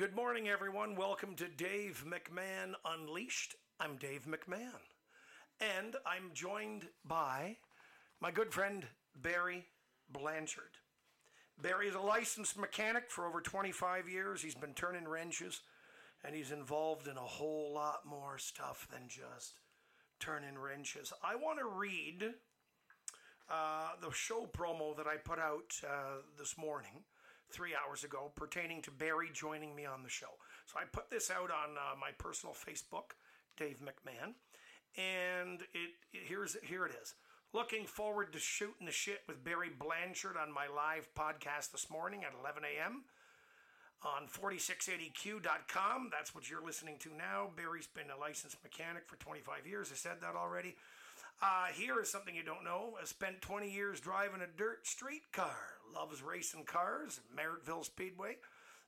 Good morning, everyone. Welcome to Dave McMahon Unleashed. I'm Dave McMahon. And I'm joined by my good friend Barry Blanchard. Barry is a licensed mechanic for over 25 years. He's been turning wrenches and he's involved in a whole lot more stuff than just turning wrenches. I want to read uh, the show promo that I put out uh, this morning, three hours ago, pertaining to Barry joining me on the show. So I put this out on uh, my personal Facebook, Dave McMahon, and it, it here's here it is. Looking forward to shooting the shit with Barry Blanchard on my live podcast this morning at 11 a.m. on 4680q.com. That's what you're listening to now. Barry's been a licensed mechanic for 25 years. I said that already. Uh, here is something you don't know. I spent 20 years driving a dirt street car. Loves racing cars Merrittville Speedway.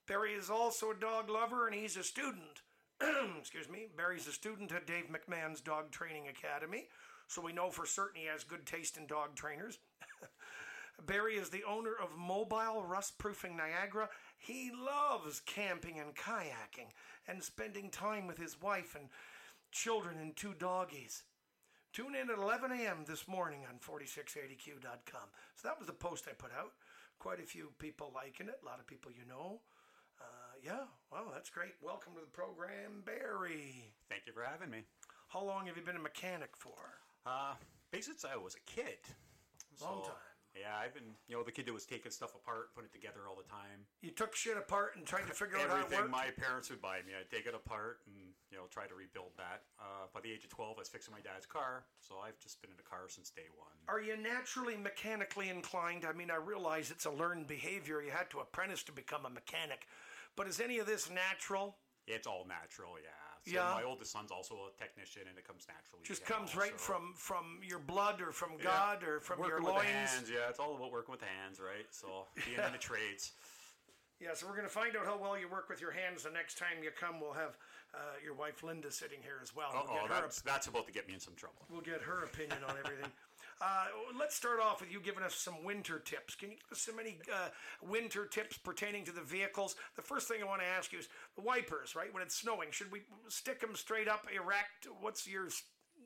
Barry is also a dog lover and he's a student. Excuse me. Barry's a student at Dave McMahon's Dog Training Academy so we know for certain he has good taste in dog trainers. Barry is the owner of Mobile Rust Proofing Niagara. He loves camping and kayaking and spending time with his wife and children and two doggies. Tune in at 11 a.m. this morning on 4680q.com. So that was the post I put out. Quite a few people liking it, a lot of people you know. Uh, yeah, well, that's great. Welcome to the program, Barry. Thank you for having me. How long have you been a mechanic for? Uh, basically, since I was a kid. Long So, time. Yeah, I've been, you know, the kid that was taking stuff apart, putting it together all the time. You took shit apart and tried to figure out how it Everything worked? my parents would buy me, I'd take it apart and, you know, try to rebuild that. Uh, by the age of 12, I was fixing my dad's car, so I've just been in a car since day one. Are you naturally mechanically inclined? I mean, I realize it's a learned behavior. You had to apprentice to become a mechanic. But is any of this natural? It's all natural, yeah. So Yeah. my oldest son's also a technician, and it comes naturally. Just yeah, comes right from from your blood or from Yeah. God or from working your loins? hands, yeah, it's all about working with the hands, right? So being in the trades. Yeah, so we're going to find out how well you work with your hands the next time you come. We'll have uh, your wife Linda sitting here as well. We'll Oh, get her that's, that's about to get me in some trouble. We'll get her opinion on everything. Uh, let's start off with you giving us some winter tips. Can you give us some any uh, winter tips pertaining to the vehicles? The first thing I want to ask you is the wipers, right? When it's snowing, should we stick them straight up, erect? What's your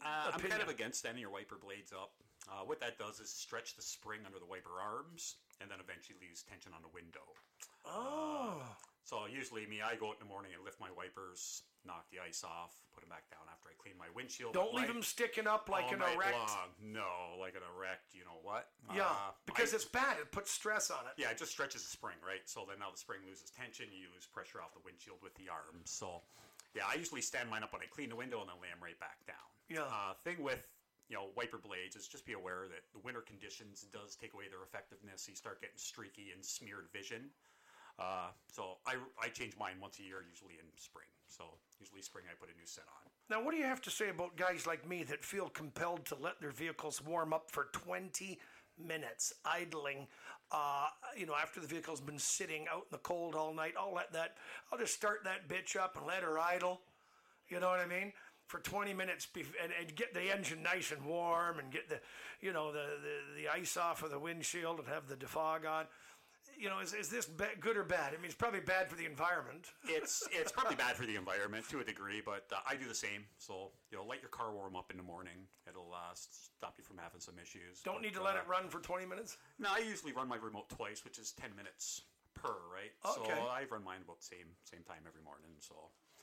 Uh, I'm kind of against standing your wiper blades up. Uh, what that does is stretch the spring under the wiper arms, and then eventually leaves tension on the window. Oh. So usually, me, I go out in the morning and lift my wipers, knock the ice off, put them back down after I clean my windshield. Don't leave them sticking up like an erect. long. No, like an erect. You know what? Yeah, Uh, because I- it's bad. It puts stress on it. yeah, it just stretches the spring, right? So then now the spring loses tension, you lose pressure off the windshield with the arms. So, yeah, I usually stand mine up when I clean the window and then lay them right back down. Yeah. Uh, thing with you know wiper blades is just be aware that the winter conditions does take away their effectiveness. You start getting streaky and smeared vision. Uh, so I, I change mine once a year, usually in spring. So usually spring I put a new set on. Now, what do you have to say about guys like me that feel compelled to let their vehicles warm up for 20 minutes, idling? Uh, you know, after the vehicle's been sitting out in the cold all night, I'll let that, I'll just start that bitch up and let her idle. You know what I mean? For 20 minutes and, and get the engine nice and warm and get the, you know, the, the, the ice off of the windshield and have the defog on. You know, is, is this good or bad? I mean, it's probably bad for the environment. It's it's probably bad for the environment to a degree, but uh, I do the same. So you know, let your car warm up in the morning. It'll uh, stop you from having some issues. Don't But, need to let uh, it run for 20 minutes. No, I usually run my remote twice, which is ten minutes per, right? Okay. So I run mine about the same same time every morning. So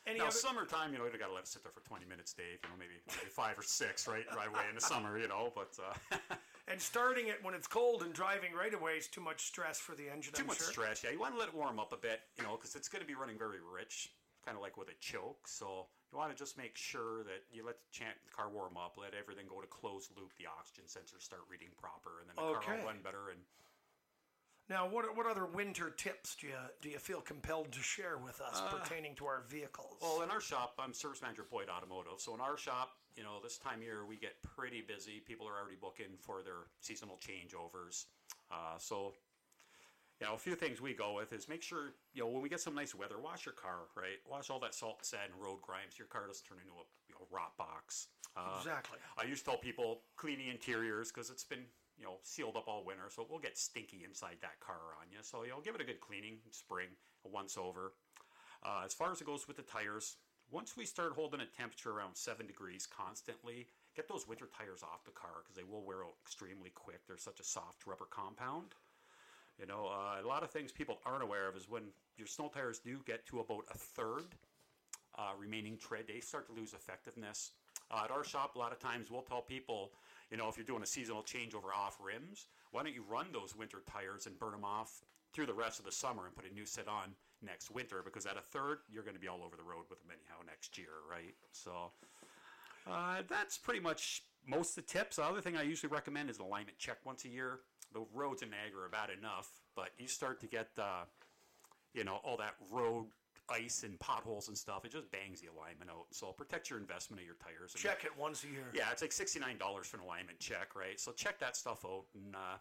Any now other- summertime, you know, you've got to let it sit there for twenty minutes, Dave. You know, maybe, maybe five or six, right, right away in the summer, you know. But uh, And starting it when it's cold and driving right away is too much stress for the engine. too I'm much sure. stress. Yeah, you want to let it warm up a bit, you know, because it's going to be running very rich, kind of like with a choke. So you want to just make sure that you let the, car warm up, let everything go to closed loop, the oxygen sensors start reading proper, and then the car Okay. will run better. And Now, what what other winter tips do you do you feel compelled to share with us pertaining to our vehicles? Uh, Well, in our shop, I'm service manager at Boyd Automotive. So in our shop, you know, this time of year we get pretty busy. People are already booking for their seasonal changeovers. Uh, so, you know, a few things we go with is make sure, you know, when we get some nice weather, wash your car, right? Wash all that salt, sand, and road grime so your car doesn't turn into a you know, rot box. Uh, exactly. I used to tell people clean the interiors because it's been you know sealed up all winter, so it will get stinky inside that car on you. So you know, give it a good cleaning, spring, a once over. Uh, as far as it goes with the tires, once we start holding a temperature around seven degrees constantly, get those winter tires off the car because they will wear out extremely quick. They're such a soft rubber compound. You know, uh, a lot of things people aren't aware of is when your snow tires do get to about a third uh, remaining tread, they start to lose effectiveness. Uh, at our shop, a lot of times we'll tell people, you know, if you're doing a seasonal changeover off rims, why don't you run those winter tires and burn them off through the rest of the summer and put a new set on next winter? Because at a third, you're going to be all over the road with them anyhow next year, right? So uh, that's pretty much most of the tips. The other thing I usually recommend is an alignment check once a year. The roads in Niagara are bad enough, but you start to get, uh, you know, all that road ice and potholes and stuff. It just bangs the alignment out. So protect your investment of your tires. And Check it once a year. yeah, it's like sixty nine dollars for an alignment check, right? So check that stuff out, and uh,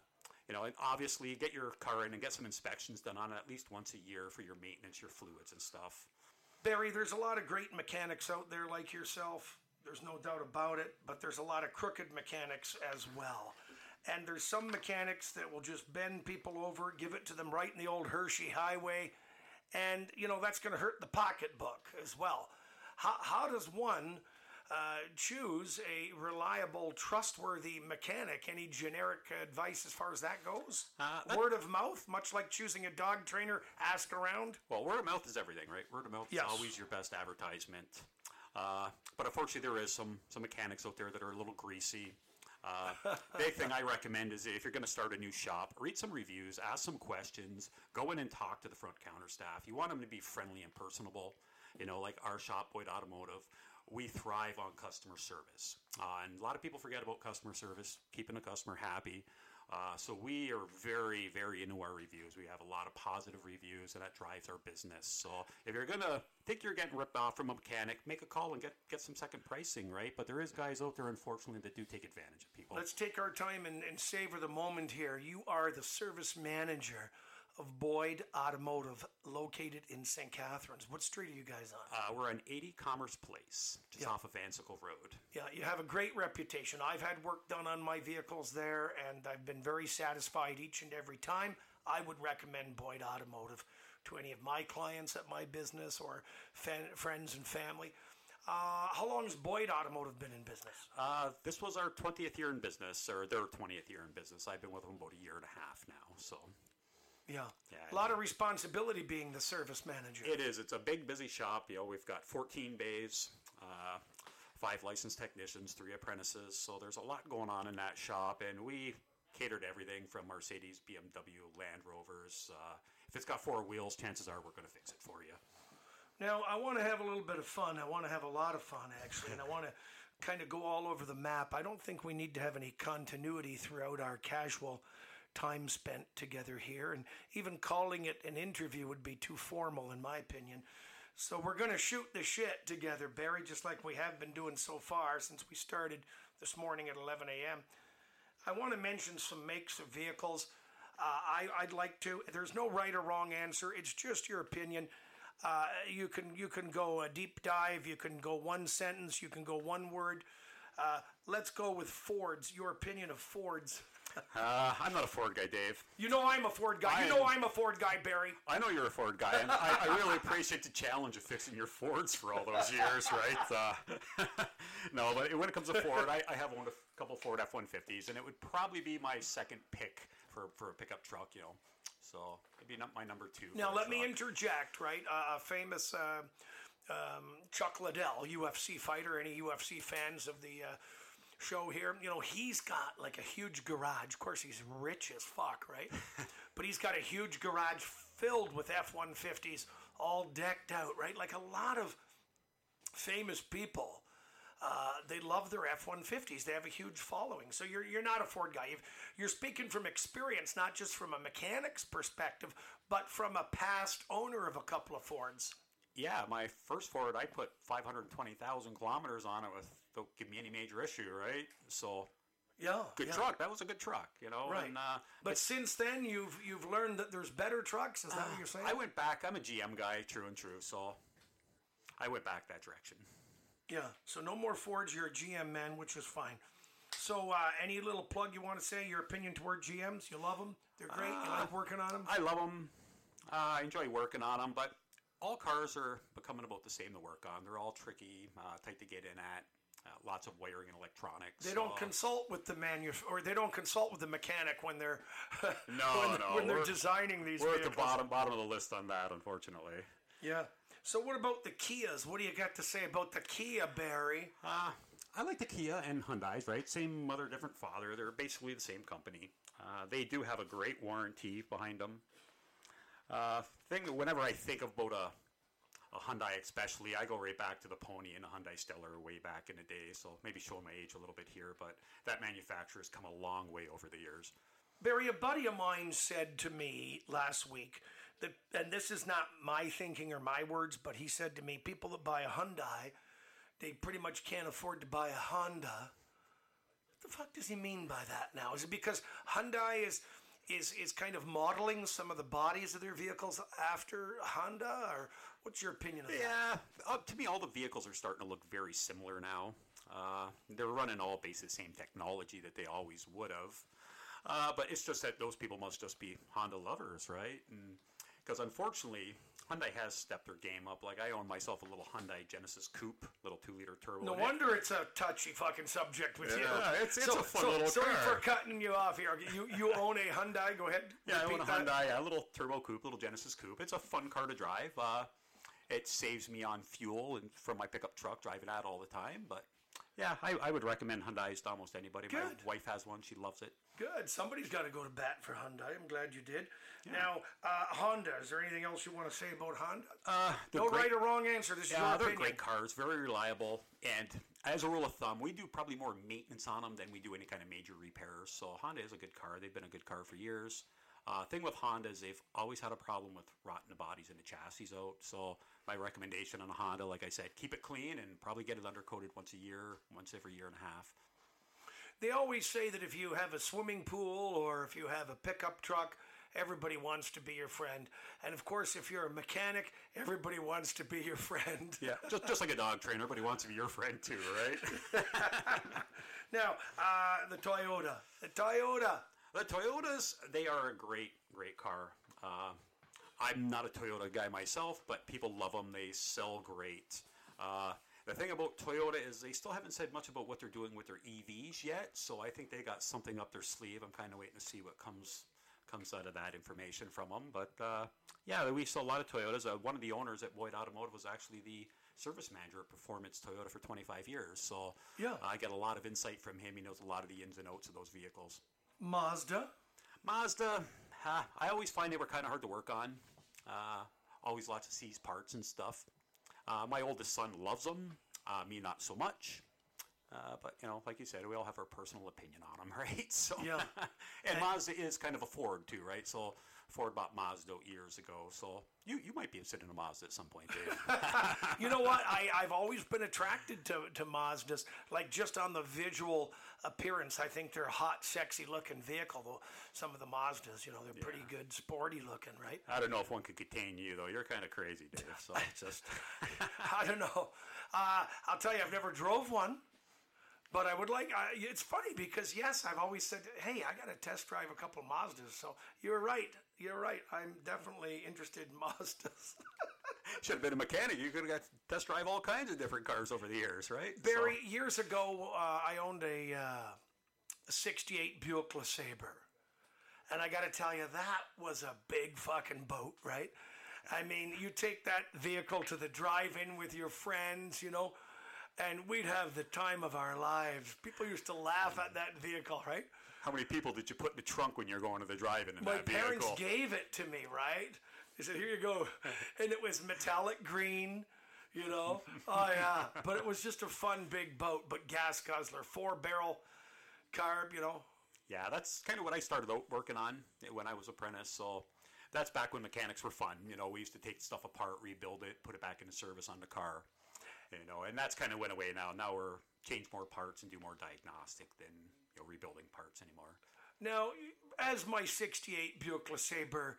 you know, and obviously get your car in and get some inspections done on it at least once a year for your maintenance, your fluids and stuff. Barry, there's a lot of great mechanics out there like yourself. There's no doubt about it, but there's a lot of crooked mechanics as well. And there's some mechanics that will just bend people over, give it to them right in the old Hershey Highway, and you know that's going to hurt the pocketbook as well. How, how does one uh, choose a reliable, trustworthy mechanic? Any generic advice as far as that goes? Uh, that- Word of mouth, much like choosing a dog trainer. Ask around. Well, word of mouth is everything, right? Word of mouth Yes. is always your best advertisement. Uh, but unfortunately, there is some some mechanics out there that are a little greasy. Uh, big thing I recommend is if you're going to start a new shop, read some reviews, ask some questions, go in and talk to the front counter staff. You want them to be friendly and personable. You know, like our shop, Boyd Automotive, we thrive on customer service. Uh, and a lot of people forget about customer service, keeping the customer happy. Uh, so we are very, very into our reviews. We have a lot of positive reviews, and that drives our business. So if you're gonna think you're getting ripped off from a mechanic, make a call and get get some second pricing, right? But there is guys out there, unfortunately, that do take advantage of people. Let's take our time and, and savor the moment here. You are the service manager of Boyd Automotive, located in St. Catharines. What street are you guys on? Uh, we're on 80 Commerce Place, just Yeah. off of Vansickle Road. Yeah, you have a great reputation. I've had work done on my vehicles there, and I've been very satisfied each and every time. I would recommend Boyd Automotive to any of my clients at my business or fan, friends and family. Uh, how long has Boyd Automotive been in business? Uh, this was our 20th year in business, or their 20th year in business. I've been with them about a year and a half now, so Yeah. Yeah, a lot of responsibility being the service manager. It is. It's a big, busy shop. You know, we've got 14 bays, uh, five licensed technicians, three apprentices. So there's a lot going on in that shop, and we cater to everything from Mercedes, BMW, Land Rovers. Uh, if it's got four wheels, chances are we're going to fix it for you. Now, I want to have a little bit of fun. I want to have a lot of fun, actually, and I want to kind of go all over the map. I don't think we need to have any continuity throughout our casual time spent together here, and even calling it an interview would be too formal, in my opinion. So, we're going to shoot the shit together, Barry, just like we have been doing so far since we started this morning at 11 a.m. I want to mention some makes of vehicles. Uh, I, I'd like to. There's no right or wrong answer. It's just your opinion. Uh, you can you can go a deep dive. You can go one sentence. You can go one word. Uh, let's go with Fords. Your opinion of Fords. Uh, I'm not a Ford guy, Dave. You know I'm a Ford guy. I You know am- I'm a Ford guy, Barry. I know you're a Ford guy, and I, I really appreciate the challenge of fixing your Fords for all those years, right? Uh, no, but when it comes to Ford, I, I have owned a couple Ford F-150s, and it would probably be my second pick for, for a pickup truck, you know. So it'd be not my number two. Now let me interject. Right, uh, a famous uh, um, Chuck Liddell, UFC fighter. Any UFC fans of the uh, show here? You know, he's got like a huge garage. Of course, he's rich as fuck, right? but he's got a huge garage filled with F one fifties, all decked out, right? Like a lot of famous people. Uh, they love their F-150s. They have a huge following. So you're you're not a Ford guy. You've, you're speaking from experience, not just from a mechanic's perspective, but from a past owner of a couple of Fords. Yeah, my first Ford, I put 520,000 kilometers on it without give me any major issue, right? So Yeah, good yeah. truck. That was a good truck, you know. Right. And, uh, But since then, you've you've learned that there's better trucks. Is that what you're saying? I went back. I'm a GM guy, true and true. So I went back that direction. yeah. So no more Fords. You're a GM man, which is fine. So uh, any little plug you want to say? Your opinion toward GMs? You love them? They're great. you like working on them? I love them. Uh, I enjoy working on them, but all cars are becoming about the same to work on. They're all tricky, uh, tight to get in at. Uh, lots of wiring and electronics. They don't so- consult with the manuf- or they don't consult with the mechanic when they're No, when, no, when they're designing these. We're at the bottom bottom of the list on that, unfortunately. Yeah. So what about the Kias? What do you got to say about the Kia, Barry? Uh, I like the Kia and Hyundai's, right? Same mother, different father. They're basically the same company. Uh, they do have a great warranty behind them. Uh, thing whenever I think about a, a Hyundai, especially, I go right back to the Pony and the Hyundai Stellar way back in the day. So maybe showing my age a little bit here, but that manufacturer has come a long way over the years. Barry, a buddy of mine said to me last week that, and this is not my thinking or my words, but he said to me, people that buy a Hyundai, they pretty much can't afford to buy a Honda. What the fuck does he mean by that now? Is it because Hyundai is is is kind of modeling some of the bodies of their vehicles after Honda, or what's your opinion of that? Yeah, uh, to me, all the vehicles are starting to look very similar now. Uh, they're running all basically the same technology that they always would have. Uh, but it's just that those people must just be Honda lovers, right? Because unfortunately, Hyundai has stepped their game up. Like I own myself a little Hyundai Genesis Coupe, little two-liter turbo. No And it- wonder it's a touchy fucking subject with you. Yeah, it's- it's a fun little Sorry car. for cutting you off here. You you own a Hyundai. Go ahead. Yeah, I own a repeat that. Hyundai, a little turbo coupe, little Genesis coupe. It's a fun car to drive. Uh, it saves me on fuel and from my pickup truck driving out all the time. But yeah, I, I would recommend Hyundai's to almost anybody. Good. My wife has one; she loves it. Good. Somebody's got to go to bat for Hyundai. I'm glad you did. Now, uh, Honda. Is there anything else you want to say about Honda? Uh, no great- right or wrong answer. This is Yeah, your they're opinion. great cars, very reliable, and as a rule of thumb, we do probably more maintenance on them than we do any kind of major repairs. So Honda is a good car. They've been a good car for years. Uh, thing with Honda is they've always had a problem with rotting the bodies and the chassis out. So my recommendation on a Honda, like I said, keep it clean and probably get it undercoated once a year, once every year and a half. They always say that if you have a swimming pool or if you have a pickup truck, everybody wants to be your friend. And of course, if you're a mechanic, everybody wants to be your friend. Yeah, just just like a dog trainer, but he wants to be your friend too, right? Now, uh, the Toyota. The Toyota. The Toyotas, they are a great, great car. Uh, I'm not a Toyota guy myself, but people love them. They sell great. Uh, the thing about Toyota is they still haven't said much about what they're doing with their EVs yet, so I think they got something up their sleeve. I'm kind of waiting to see what comes comes out of that information from them. But uh, yeah, we saw a lot of Toyotas. Uh, one of the owners at Boyd Automotive was actually the service manager at Performance Toyota for 25 years. So Yeah. I get a lot of insight from him. He knows a lot of the ins and outs of those vehicles. Mazda. Mazda, uh, I always find they were kind of hard to work on. Uh, always lots of seized parts and stuff. Uh, my oldest son loves them. Uh, me, not so much. Uh, but you know, like you said, we all have our personal opinion on them, right? So, Yeah. and Mazda is kind of a Ford too, right? So Ford bought Mazda years ago. So you you might be interested in a Mazda at some point, Dave. You know what? I, I've always been attracted to, to Mazdas, like just on the visual appearance. I think they're a hot, sexy looking vehicle. Though some of the Mazdas, you know, they're pretty good, sporty looking, right? I don't know if one could contain you though. You're kind of crazy, Dave. So it's just I don't know. Uh, I'll tell you, I've never drove one, but I would like. I it's funny because yes, I've always said, "Hey, I got to test drive a couple of Mazdas." So you're right. You're right. I'm definitely interested in Mazdas. should have been a mechanic. You could have got to test drive all kinds of different cars over the years, right? So- Barry, years ago, uh, I owned a, uh, a '68 Buick LeSabre, and I got to tell you, that was a big fucking boat, right? I mean, you take that vehicle to the drive-in with your friends, you know, and we'd have the time of our lives. People used to laugh at that vehicle, right? How many people did you put in the trunk when you're going to the drive-in in My that parents vehicle? gave it to me, right? They said, "Here you go," and it was metallic green, you know. Oh yeah, but it was just a fun big boat, but gas guzzler, four barrel carb, you know. yeah, that's kind of what I started out working on when I was apprentice. So that's back when mechanics were fun. You know, we used to take stuff apart, rebuild it, put it back into service on the car. You know, and that's kind of went away now. Now we're change more parts and do more diagnostic than you know rebuilding parts anymore. Now, as my '68 Buick LeSabre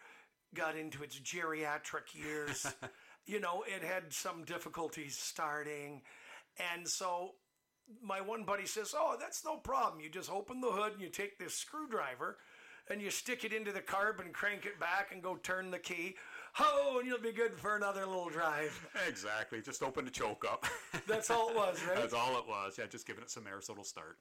got into its geriatric years, you know, it had some difficulties starting, and so my one buddy says, "Oh, that's no problem. You just open the hood and you take this screwdriver." And you stick it into the carb and crank it back and go turn the key. ho, and you'll be good for another little drive. Exactly. Just open the choke up. That's all it was, right? That's all it was. Yeah, just giving it some air so it'll start.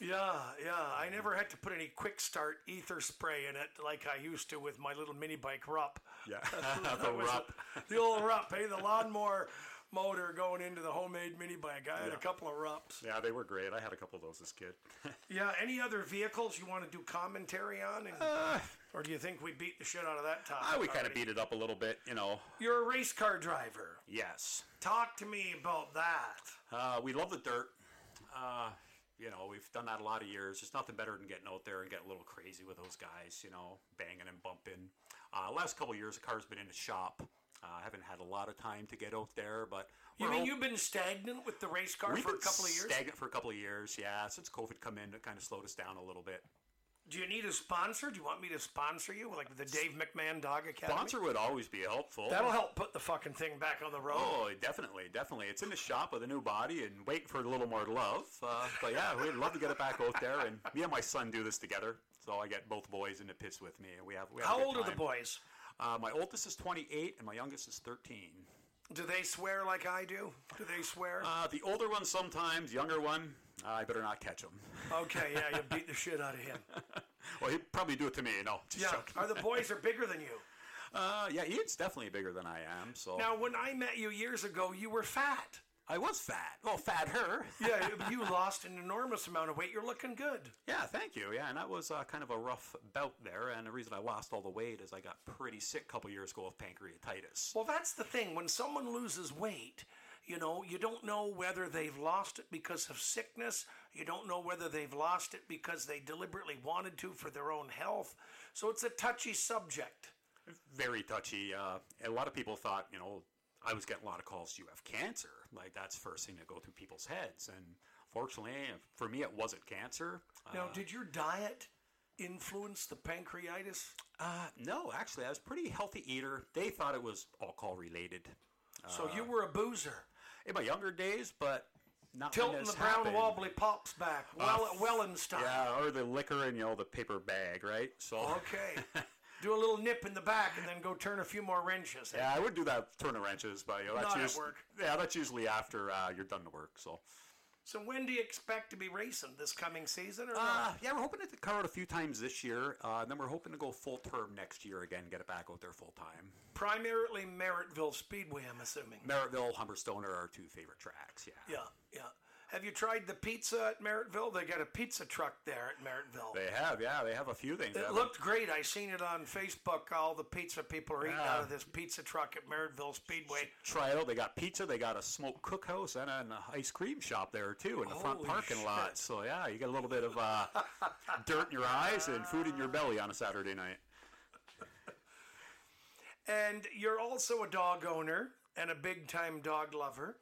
Yeah, yeah. I never had to put any quick start ether spray in it like I used to with my little mini bike Rupp. Yeah, the Rupp. The old Rupp, hey, the lawnmower motor going into the homemade mini bike. I had a couple of Rupps. Yeah, they were great. I had a couple of those as a kid. Yeah, any other vehicles you want to do commentary on? And, Uh, or do you think we beat the shit out of that topic? ah, we kind of beat it up a little bit, you know. You're a race car driver. Yes. Talk to me about that. Uh, we love the dirt. Uh, you know, we've done that a lot of years. There's nothing better than getting out there and getting a little crazy with those guys, you know, banging and bumping. Uh, last couple of years, the car's been in the shop. I uh, haven't had a lot of time to get out there, but You mean hop- you've been stagnant with the race car we've for a couple of years? stagnant for a couple of years. Yeah, since COVID come in, it kind of slowed us down a little bit. Do you need a sponsor? Do you want me to sponsor you, like the Dave McMahon Dog Academy? Sponsor would always be helpful. That'll help put the fucking thing back on the road. Oh, definitely, definitely. It's in the shop with a new body and waiting for a little more love. Uh, but yeah, we'd love to get it back out there. And me and my son do this together. So I get both boys in the pits with me, we have. We have How old are the boys? Uh, my oldest is 28, and my youngest is 13. Do they swear like I do? Do they swear? Uh, the older one sometimes, younger one, I better not catch him. okay, yeah, you beat the shit out of him. Well, he'd probably do it to me. No, just Yeah, joking. are the boys are bigger than you? Uh, yeah, Ian's definitely bigger than I am. So Now, when I met you years ago, you were fat. I was fat. Well, fat her. Yeah, you lost an enormous amount of weight. You're looking good. Yeah, thank you. Yeah, and that was uh, kind of a rough bout there. And the reason I lost all the weight is I got pretty sick a couple years ago with pancreatitis. Well, that's the thing. When someone loses weight, you know, you don't know whether they've lost it because of sickness. You don't know whether they've lost it because they deliberately wanted to for their own health. So it's a touchy subject. Very touchy. Uh, a lot of people thought, you know, I was getting a lot of calls. You have cancer. Like that's first thing to go through people's heads. And fortunately, for me, it wasn't cancer. Now, did your diet influence the pancreatitis? Uh, no, actually, I was a pretty healthy eater. They thought it was alcohol related So you were a boozer. In my younger days, but not Tilting the brown happened. wobbly pops back. Well, Wellenstein. Yeah, or the liquor in you know the paper bag, right? So Okay. Do a little nip in the back and then go turn a few more wrenches. yeah, I would do that turn of wrenches, but you know, that's Not at work. Yeah, that's usually after uh, you're done to work. So So when do you expect to be racing this coming season or uh, yeah, we're hoping to cover it a few times this year. Uh, and then we're hoping to go full term next year again, get it back out there full time. Primarily Merrittville Speedway, I'm assuming. Merrittville, Humberstone are our two favorite tracks. Yeah, Yeah, yeah. Have you tried the pizza at Merrittville? They got a pizza truck there at Merrittville. they have. Yeah, they have a few things. It looked great. I seen it on Facebook. All the pizza people are eating Yeah. out of this pizza truck at Merrittville Speedway. try it out. They got pizza, they got a smoke cookhouse, and an ice cream shop there too in the front Holy parking lot. So yeah, you get a little bit of uh, dirt in your eyes and food in your belly on a Saturday night. And you're also a dog owner and a big time dog lover.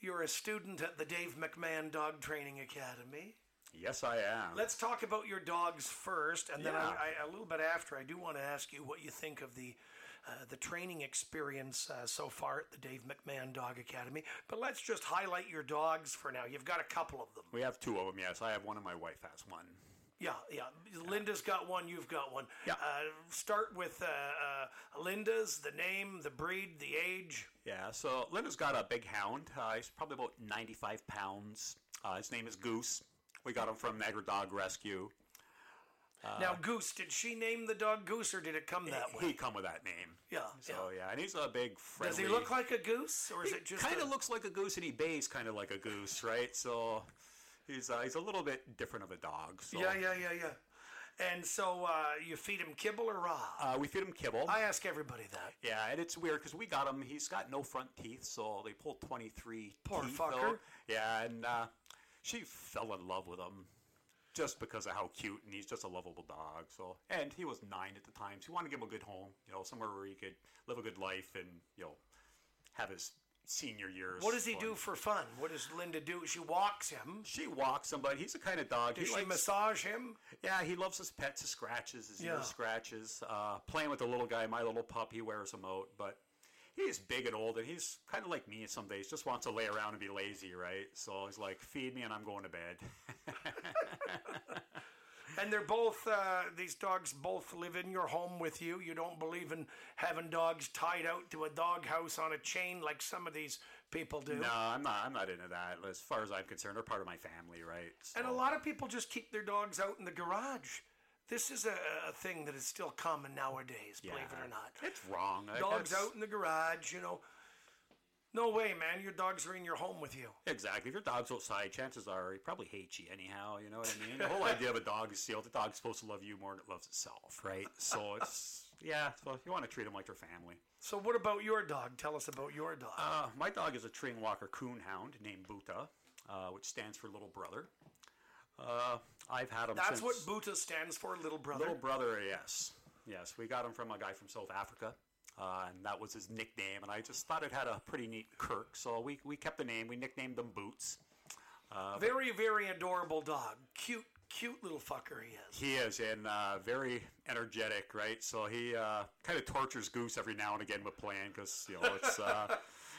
You're a student at the Dave McMahon Dog Training Academy. Yes, I am. Let's talk about your dogs first, and then Yeah. I, I, a little bit after. I do want to ask you what you think of the uh, the training experience uh, so far at the Dave McMahon Dog Academy. But let's just highlight your dogs for now. You've got a couple of them. we have two of them. Yes, I have one, and my wife has one. Yeah, yeah. Linda's got one. You've got one. Yeah. Uh, start with uh, uh, Linda's. The name, the breed, the age. Yeah. So Linda's got a big hound. Uh, he's probably about 95 pounds. Uh, his name is Goose. We got him from Niagara Dog Rescue. now, Goose. Did she name the dog Goose, or did it come that way? He come with that name. Yeah, So yeah. yeah, and he's a big friendly. Does he look like a goose, or is it just kind a- of looks like a goose and he bays kind of like a goose, right? So he's uh, he's a little bit different of a dog. So Yeah, yeah, yeah, yeah. And so uh, you feed him kibble or raw? Uh, we feed him kibble. I ask everybody that. yeah, and it's weird because we got him. He's got no front teeth, so they pulled twenty three. Poor teeth fucker. Out. Yeah, and uh, she fell in love with him just because of how cute, and he's just a lovable dog. So, and he was nine at the time, so we wanted to give him a good home, you know, somewhere where he could live a good life and you know have his senior years. What does he fun. do for fun? What does Linda do? She walks him. She walks him, but he's the kind of dog. Does he she likes, massage him? Yeah, he loves his pets, his scratches, his Yeah. ear scratches. Uh, playing with the little guy, my little pup, he wears him out. But he's big and old, and he's kind of like me some days, just wants to lay around and be lazy, right? So he's like, feed me and I'm going to bed. And they're both, uh, these dogs both live in your home with you. You don't believe in having dogs tied out to a doghouse on a chain like some of these people do. No, I'm not. I'm not into that. As far as I'm concerned, they're part of my family, right? And a lot of people just keep their dogs out in the garage. This is a, a thing that is still common nowadays, believe it or not. it's wrong. Dogs out in the garage, you know. No way, man. Your dogs are in your home with you. Exactly. If your dog's outside, chances are he probably hates you anyhow. You know what I mean? The whole idea of a dog is, you know, the dog's supposed to love you more than it loves itself, right? So it's yeah. So you want to treat them like their family. So, what about your dog? Tell us about your dog. Uh, my dog is a Treeing Walker Coon Hound named Buta, uh, which stands for little brother. Uh, I've had him. That's what Buta stands for, little brother. Little brother, yes, yes. We got him from a guy from South Africa. Uh, and that was his nickname, and I just thought it had a pretty neat kirk, so we, we kept the name. We nicknamed him Boots. very, very adorable dog. Cute, cute little fucker he is. He is, and uh, very energetic, right? So he uh, kind of tortures Goose every now and again with playing because you know it's uh,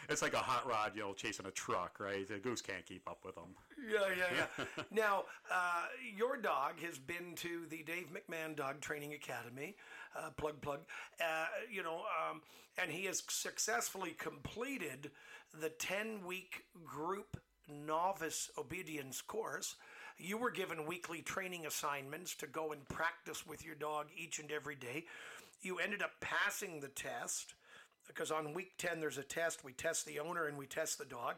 it's like a hot rod, you know, chasing a truck, right? The Goose can't keep up with them. Yeah, yeah, yeah. now, uh, your dog has been to the Dave McMahon Dog Training Academy, uh, plug, plug, uh, you know, um, and he has successfully completed the 10 week group novice obedience course. You were given weekly training assignments to go and practice with your dog each and every day. You ended up passing the test because on week 10 there's a test. We test the owner and we test the dog.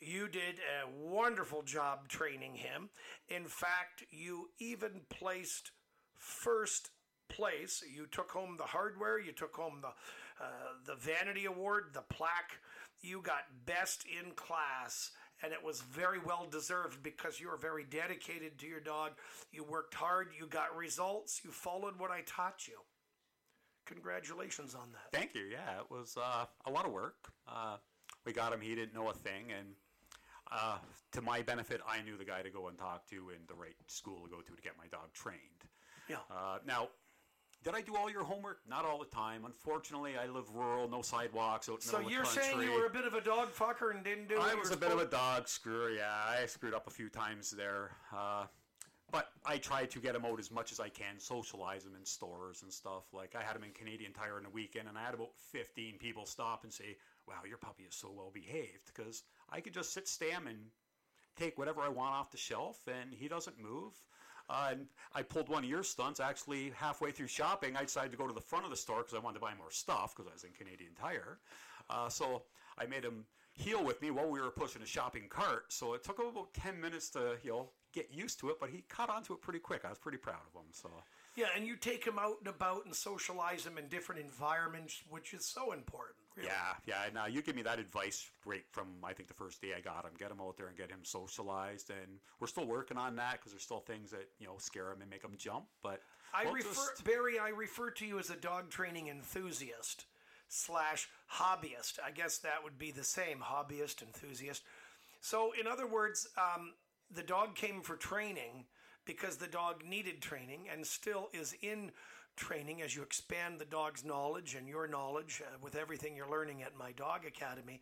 You did a wonderful job training him. In fact, you even placed first place. You took home the hardware, you took home the uh, the vanity award, the plaque. You got best in class, and it was very well deserved because you were very dedicated to your dog. You worked hard, you got results, you followed what I taught you. Congratulations on that. Thank you. Yeah, it was uh, a lot of work. Uh, we got him. He didn't know a thing, and uh, to my benefit, I knew the guy to go and talk to and the right school to go to to get my dog trained. Yeah. Uh, now, did I do all your homework? Not all the time. Unfortunately, I live rural, no sidewalks out in So you're saying you were a bit of a dog fucker and didn't do? I was a bit of a dog screwer. Yeah, I screwed up a few times there. But I tried to get him out as much as I can, socialize him in stores and stuff. Like I had him in Canadian Tire on the weekend, and I had about 15 people stop and say, "Wow, your puppy is so well behaved." Because I could just sit stam and take whatever I want off the shelf, and he doesn't move. Uh, and I pulled one of your stunts. Actually, halfway through shopping, I decided to go to the front of the store because I wanted to buy more stuff because I was in Canadian Tire. Uh, so I made him heel with me while we were pushing a shopping cart. So it took about 10 minutes to, you know, get used to it, but he caught on to it pretty quick. I was pretty proud of him. So Yeah, and you take him out and about and socialize him in different environments, which is so important. Really. yeah, yeah. Now you give me that advice right from I think the first day I got him. Get him out there and get him socialized, and we're still working on that because there's still things that you know scare him and make him jump. But I we'll refer just- Barry. I refer to you as a dog training enthusiast slash hobbyist. I guess that would be the same hobbyist enthusiast. So, in other words, um, the dog came for training because the dog needed training and still is in training as you expand the dog's knowledge and your knowledge uh, with everything you're learning at my dog academy.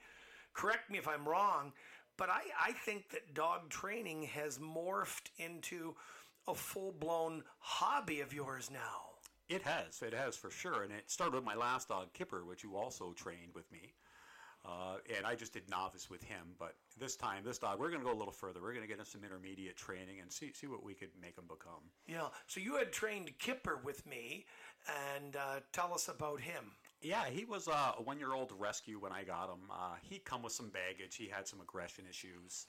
Correct me if I'm wrong, but I, I think that dog training has morphed into a full blown hobby of yours now. It has, it has for sure, and it started with my last dog, Kipper, which you also trained with me. Uh, and I just did novice with him, but this time, this dog, we're going to go a little further. We're going to get him some intermediate training and see see what we could make him become. Yeah. So you had trained Kipper with me, and uh, tell us about him. Yeah, he was uh, a one-year-old rescue when I got him. Uh, he'd come with some baggage. He had some aggression issues.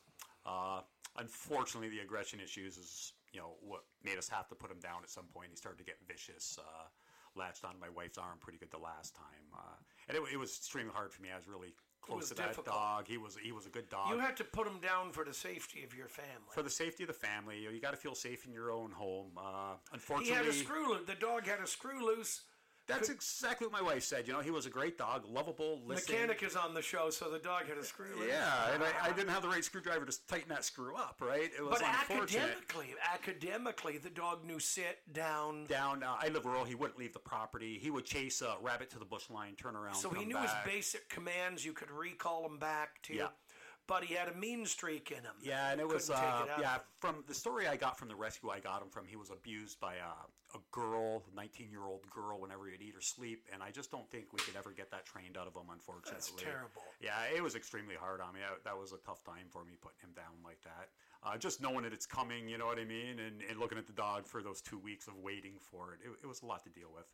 Uh, unfortunately, the aggression issues is you know what made us have to put him down at some point. He started to get vicious. Uh, latched on my wife's arm pretty good the last time, uh, and it, it was extremely hard for me. I was really close was to that difficult. dog. He was he was a good dog. You had to put him down for the safety of your family. for the safety of the family, you, got to feel safe in your own home. Uh, unfortunately, he had a screw. The dog had a screw loose. That's exactly what my wife said. You know, he was a great dog, lovable, listening. Mechanic is on the show, so the dog had a screw loose. Yeah, and I, I didn't have the right screwdriver to tighten that screw up, right? It was But unfortunate. academically, academically, the dog knew sit down. Down, uh, I live rural. He wouldn't leave the property. He would chase a rabbit to the bush line, turn around. So he come knew back. his basic commands. You could recall him back to. Yeah. But he had a mean streak in him. Yeah, and it was uh, it yeah from the story I got from the rescue I got him from. He was abused by a, a girl, nineteen year old girl, whenever he'd eat or sleep, and I just don't think we could ever get that trained out of him. Unfortunately, That's terrible. Yeah, it was extremely hard on me. I, that was a tough time for me putting him down like that. Uh, just knowing that it's coming, you know what I mean, and, and looking at the dog for those two weeks of waiting for it, it, it was a lot to deal with.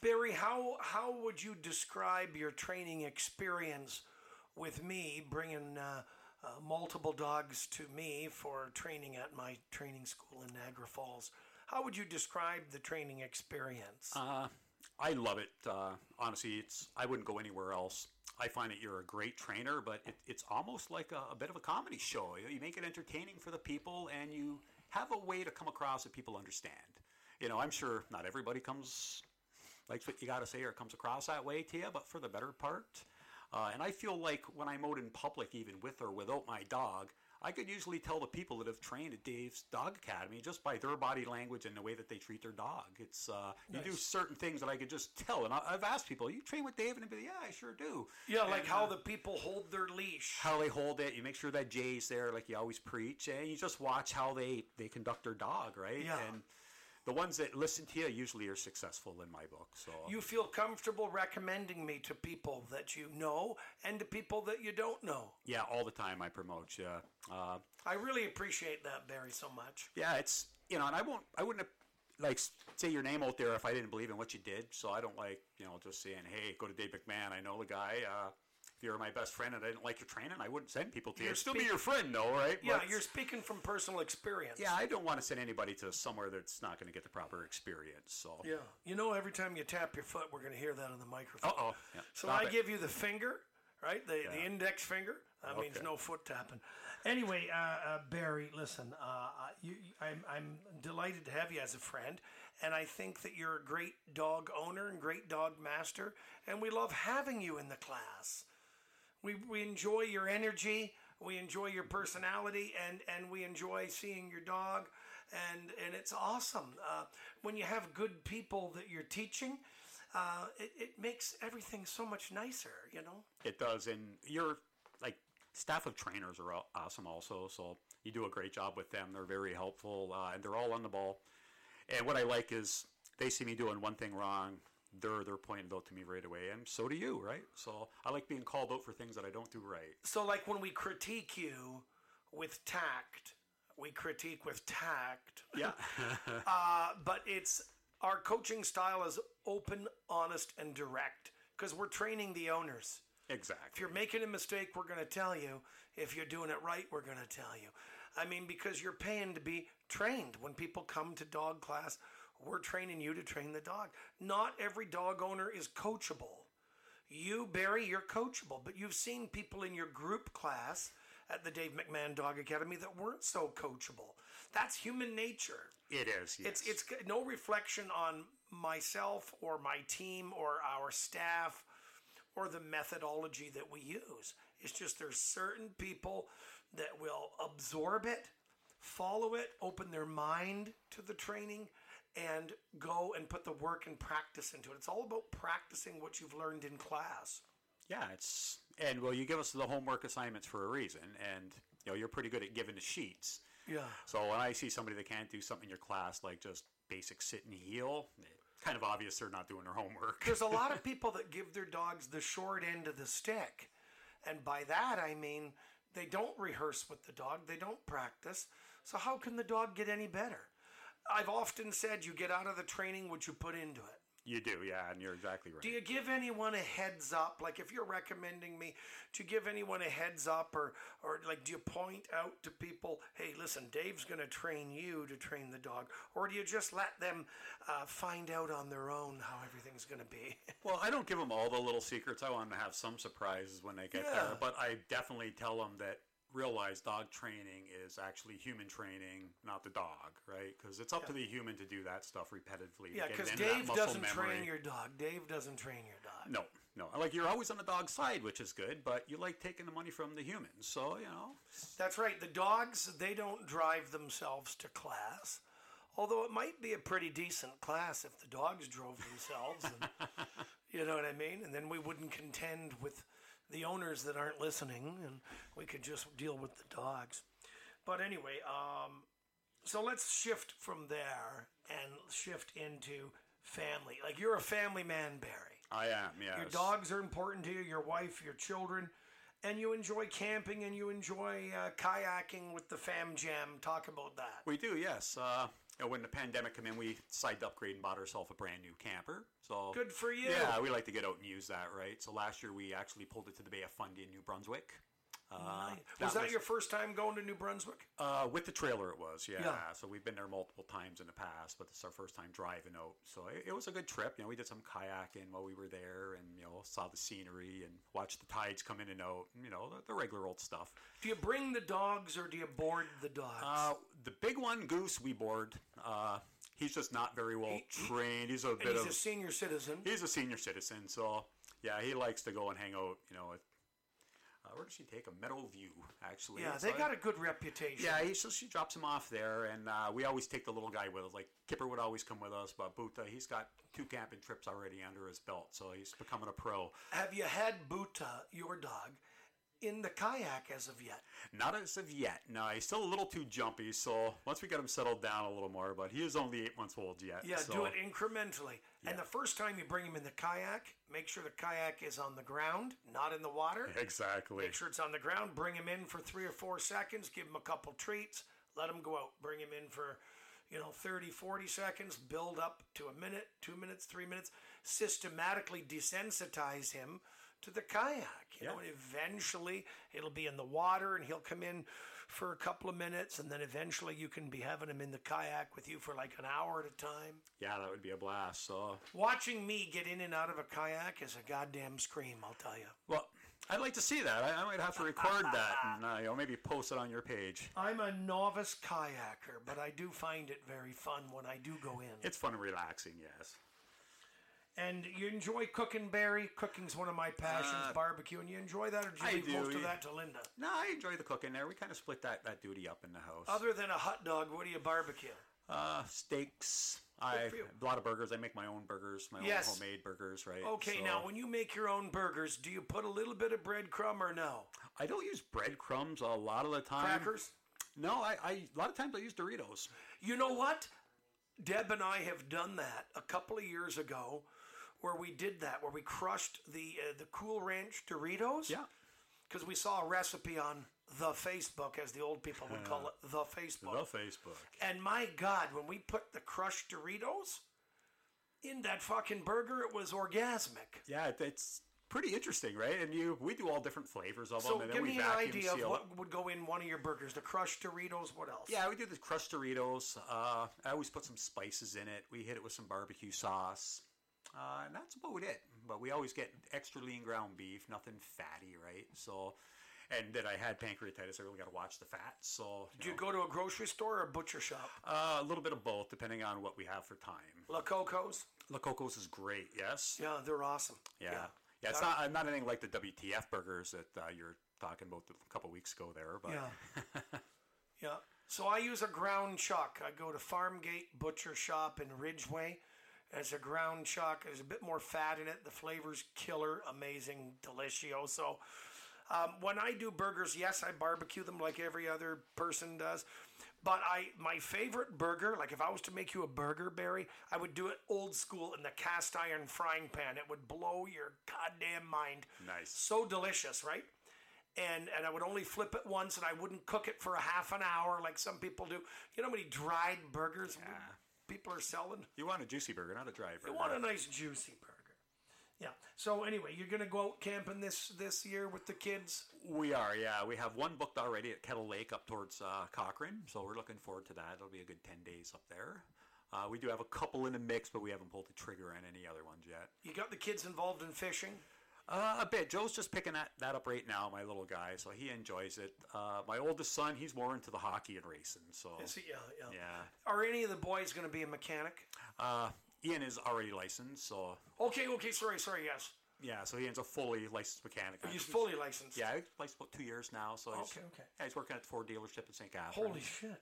Barry, how how would you describe your training experience with me bringing uh, uh, multiple dogs to me for training at my training school in Niagara Falls? How would you describe the training experience? Uh, I love it. Uh, honestly, it's I wouldn't go anywhere else. I find that you're a great trainer, but it, it's almost like a, a bit of a comedy show. You, you make it entertaining for the people, and you have a way to come across that people understand. You know, I'm sure not everybody comes likes what you got to say or comes across that way to you, but for the better part. Uh, and I feel like when I'm out in public, even with or without my dog, I could usually tell the people that have trained at Dave's Dog Academy just by their body language and the way that they treat their dog. It's uh, you do certain things that I could just tell, and I, I've asked people, "You train with Dave?" And they'd be, "Yeah, I sure do." yeah, like And, how uh, the people hold their leash. how they hold it. You make sure that Jay's there, like you always preach, and you just watch how they they conduct their dog, right? Yeah. And the ones that listen to you usually are successful in my book. So you feel comfortable recommending me to people that you know and to people that you don't know. yeah, all the time I promote you. Uh, I really appreciate that, Barry, so much. yeah, it's you know, and I won't, I wouldn't like say your name out there if I didn't believe in what you did. So I don't like you know just saying, hey, go to Dave McMahon. I know the guy. Uh, if you're my best friend and I didn't like your training, I wouldn't send people to you. You're I'd still be speak- your friend, though, right? Yeah, But- you're speaking from personal experience. Yeah, I don't want to send anybody to somewhere that's not going to get the proper experience. So. Yeah. You know, every time you tap your foot, we're going to hear that on the microphone. Uh oh. Yeah. So I give you the finger, right? The, the index finger. That means Okay. no foot tapping. Anyway, uh, uh, Barry, listen, uh, uh, you, I'm, I'm delighted to have you as a friend, and I think that you're a great dog owner and great dog master, and we love having you in the class. We, we enjoy your energy, we enjoy your personality, and, and we enjoy seeing your dog, and, and it's awesome. Uh, when you have good people that you're teaching, uh, it, it makes everything so much nicer, you know? It does, and your like staff of trainers are awesome also. So you do a great job with them. They're very helpful, uh, and they're all on the ball. And what I like is they see me doing one thing wrong, they're they're pointing out to me right away, and so do you, right? So I like being called out for things that I don't do right. So, like when we critique you with tact, we critique with tact, Yeah. uh, but it's our coaching style is open, honest, and direct because we're training the owners. Exactly. If you're making a mistake, we're going to tell you. If you're doing it right, we're going to tell you. I mean, because you're paying to be trained. When people come to dog class, we're training you to train the dog. Not every dog owner is coachable. You, Barry, you're coachable, but you've seen people in your group class at the Dave McMahon Dog Academy that weren't so coachable. That's human nature. It is. Yes. It's it's no reflection on myself or my team or our staff or the methodology that we use. It's just there's certain people that will absorb it, follow it, open their mind to the training and go and put the work and practice into it. It's all about practicing what you've learned in class. Yeah, it's and well, you give us the homework assignments for a reason, and you know you're pretty good at giving the sheets. Yeah. So when I see somebody that can't do something in your class, like just basic sit and heel, it's kind of obvious they're not doing their homework. There's a lot of people that give their dogs the short end of the stick. And by that, I mean they don't rehearse with the dog, they don't practice. So, how can the dog get any better? I've often said you get out of the training what you put into it. You do, yeah, and you're exactly right. Do you give anyone a heads up? Like if you're recommending me, do you give anyone a heads up or or like do you point out to people, hey, listen, Dave's gonna train you to train the dog? Or do you just let them uh, find out on their own how everything's gonna be? well, I don't give them all the little secrets. I want them to have some surprises when they get Yeah. there, but I definitely tell them that realize dog training is actually human training, not the dog, right? Because it's up to the human to do that stuff repetitively. yeah, because Dave doesn't memory. train your dog. Dave doesn't train your dog. No, no. Like you're always on the dog's side, which is good, but you like taking the money from the humans. So you know, That's right. The dogs, they don't drive themselves to class. Although it might be a pretty decent class if the dogs drove themselves. And, you know what I mean? And then we wouldn't contend with the owners that aren't listening, and we could just deal with the dogs. But anyway, um, so let's shift from there and shift into family. Like you're a family man, Barry. I am. Yes. Your dogs are important to you, your wife, your children, and you enjoy camping and you enjoy uh, kayaking with the fam jam. Talk about that. We do. Yes. Uh, know, when the pandemic came in, we decided to upgrade and bought ourselves a brand new camper. So Good for you. Yeah, we like to get out and use that, right? So last year we actually pulled it to the Bay of Fundy in New Brunswick. Uh, was that, your first time going to New Brunswick? Uh, with the trailer, it was, yeah. Yeah. So we've been there multiple times in the past, but this is our first time driving out. So it, it was a good trip. You know, we did some kayaking while we were there, and you know, saw the scenery and watched the tides come in and out. And, you know, the, the regular old stuff. Do you bring the dogs or do you board the dogs? Uh, the big one, Goose, we board. Uh, he's just not very well trained. He's a bit he's of a senior citizen. he's a senior citizen, so yeah, he likes to go and hang out. You know, where does she take him? Meadow View, actually. Yeah, they I- got a good reputation. Yeah, he, so she drops him off there, and uh, we always take the little guy with us. Like Kipper would always come with us, but Buta, he's got two camping trips already under his belt, so he's becoming a pro. Have you had Buta, your dog, in the kayak as of yet? Not as of yet. No, he's still a little too jumpy. So once we get him settled down a little more, but he is only eight months old yet. Yeah, so, do it incrementally. And the first time you bring him in the kayak, make sure the kayak is on the ground, not in the water. Exactly. Make sure it's on the ground. Bring him in for three or four seconds. Give him a couple treats. Let him go out. Bring him in for, you know, 30, 40 seconds. Build up to a minute, two minutes, three minutes. Systematically desensitize him to the kayak. You know, and eventually it'll be in the water and he'll come in for a couple of minutes. And then eventually you can be having him in the kayak with you for like an hour at a time. Yeah, that would be a blast. So, Watching me get in and out of a kayak is a goddamn scream, I'll tell you. well, I'd like to see that. I, I might have to record that and uh, you know maybe post it on your page. I'm a novice kayaker, but I do find it very fun when I do go in. It's fun and relaxing. Yes. And you enjoy cooking, Barry? Cooking's one of my passions, Uh, barbecue. And you enjoy that, or do you I leave do, most of that to Linda? No, I enjoy the cooking there. We kind of split that, that duty up in the house. Other than a hot dog, what do you barbecue? Uh, steaks. I a lot of burgers. I make my own burgers, my Yes. own homemade burgers, right? Okay, So, now when you make your own burgers, do you put a little bit of breadcrumb or no? I don't use breadcrumbs a lot of the time. Crackers? No, I, I a lot of times I use Doritos. You know what? Deb and I have done that a couple of years ago, where we did that, where we crushed the uh, the Cool Ranch Doritos. Yeah. because we saw a recipe on the Facebook, as the old people would call it, the Facebook. The Facebook. And my God, when we put the crushed Doritos in that fucking burger, it was orgasmic. Yeah, it's pretty interesting, right? And you, we do all different flavors of So them, and give then we me an idea of what would go in one of your burgers. The crushed Doritos. What else? Yeah, we do the crushed Doritos. Uh, I always put some spices in it. We hit it with some barbecue sauce. Uh, and that's about it. But we always get extra lean ground beef, nothing fatty, right? So, and then I had pancreatitis. I really got to watch the fat. So, Do you go to a grocery store or a butcher shop? uh, a little bit of both, depending on what we have for time. Lococo's. La Cocos is great, yes. Yeah, they're awesome. Yeah. Yeah, it's not, not anything like the WTF burgers that uh, you're talking about a couple weeks ago there, but Yeah. yeah. So I use a ground chuck. I go to Farmgate Butcher Shop in Ridgeway. It's a ground chuck. There's a bit more fat in it. The flavor's killer, amazing, delicioso. Um, when I do burgers, yes, I barbecue them like every other person does. But I, my favorite burger, like if I was to make you a burger, Barry, I would do it old school in the cast iron frying pan. It would blow your goddamn mind. Nice. So delicious, right? and and I would only flip it once, and I wouldn't cook it for a half an hour like some people do. You know how many dried burgers people are selling? you want a juicy burger, not a dry burger. You want a nice juicy burger. Yeah. So anyway, you're gonna go out camping this this year with the kids. We are, yeah. We have one booked already at Kettle Lake up towards uh, Cochrane, so we're looking forward to that. It'll be a good 10 days up there. Uh, we do have a couple in the mix, but we haven't pulled the trigger on any other ones yet. You got the kids involved in fishing. Uh, a bit. Joe's just picking that, that up right now, my little guy, so he enjoys it. Uh, my oldest son, he's more into the hockey and racing, so Is he- yeah, yeah. yeah. Are any of the boys going to be a mechanic? Uh, Ian is already licensed, so Okay, okay, sorry, sorry, yes. yeah, so Ian's a fully licensed mechanic. He's fully licensed. Yeah, he's licensed about two years now, so he's, Okay, okay. Yeah, he's working at the Ford dealership in St. Catharines. Holy shit.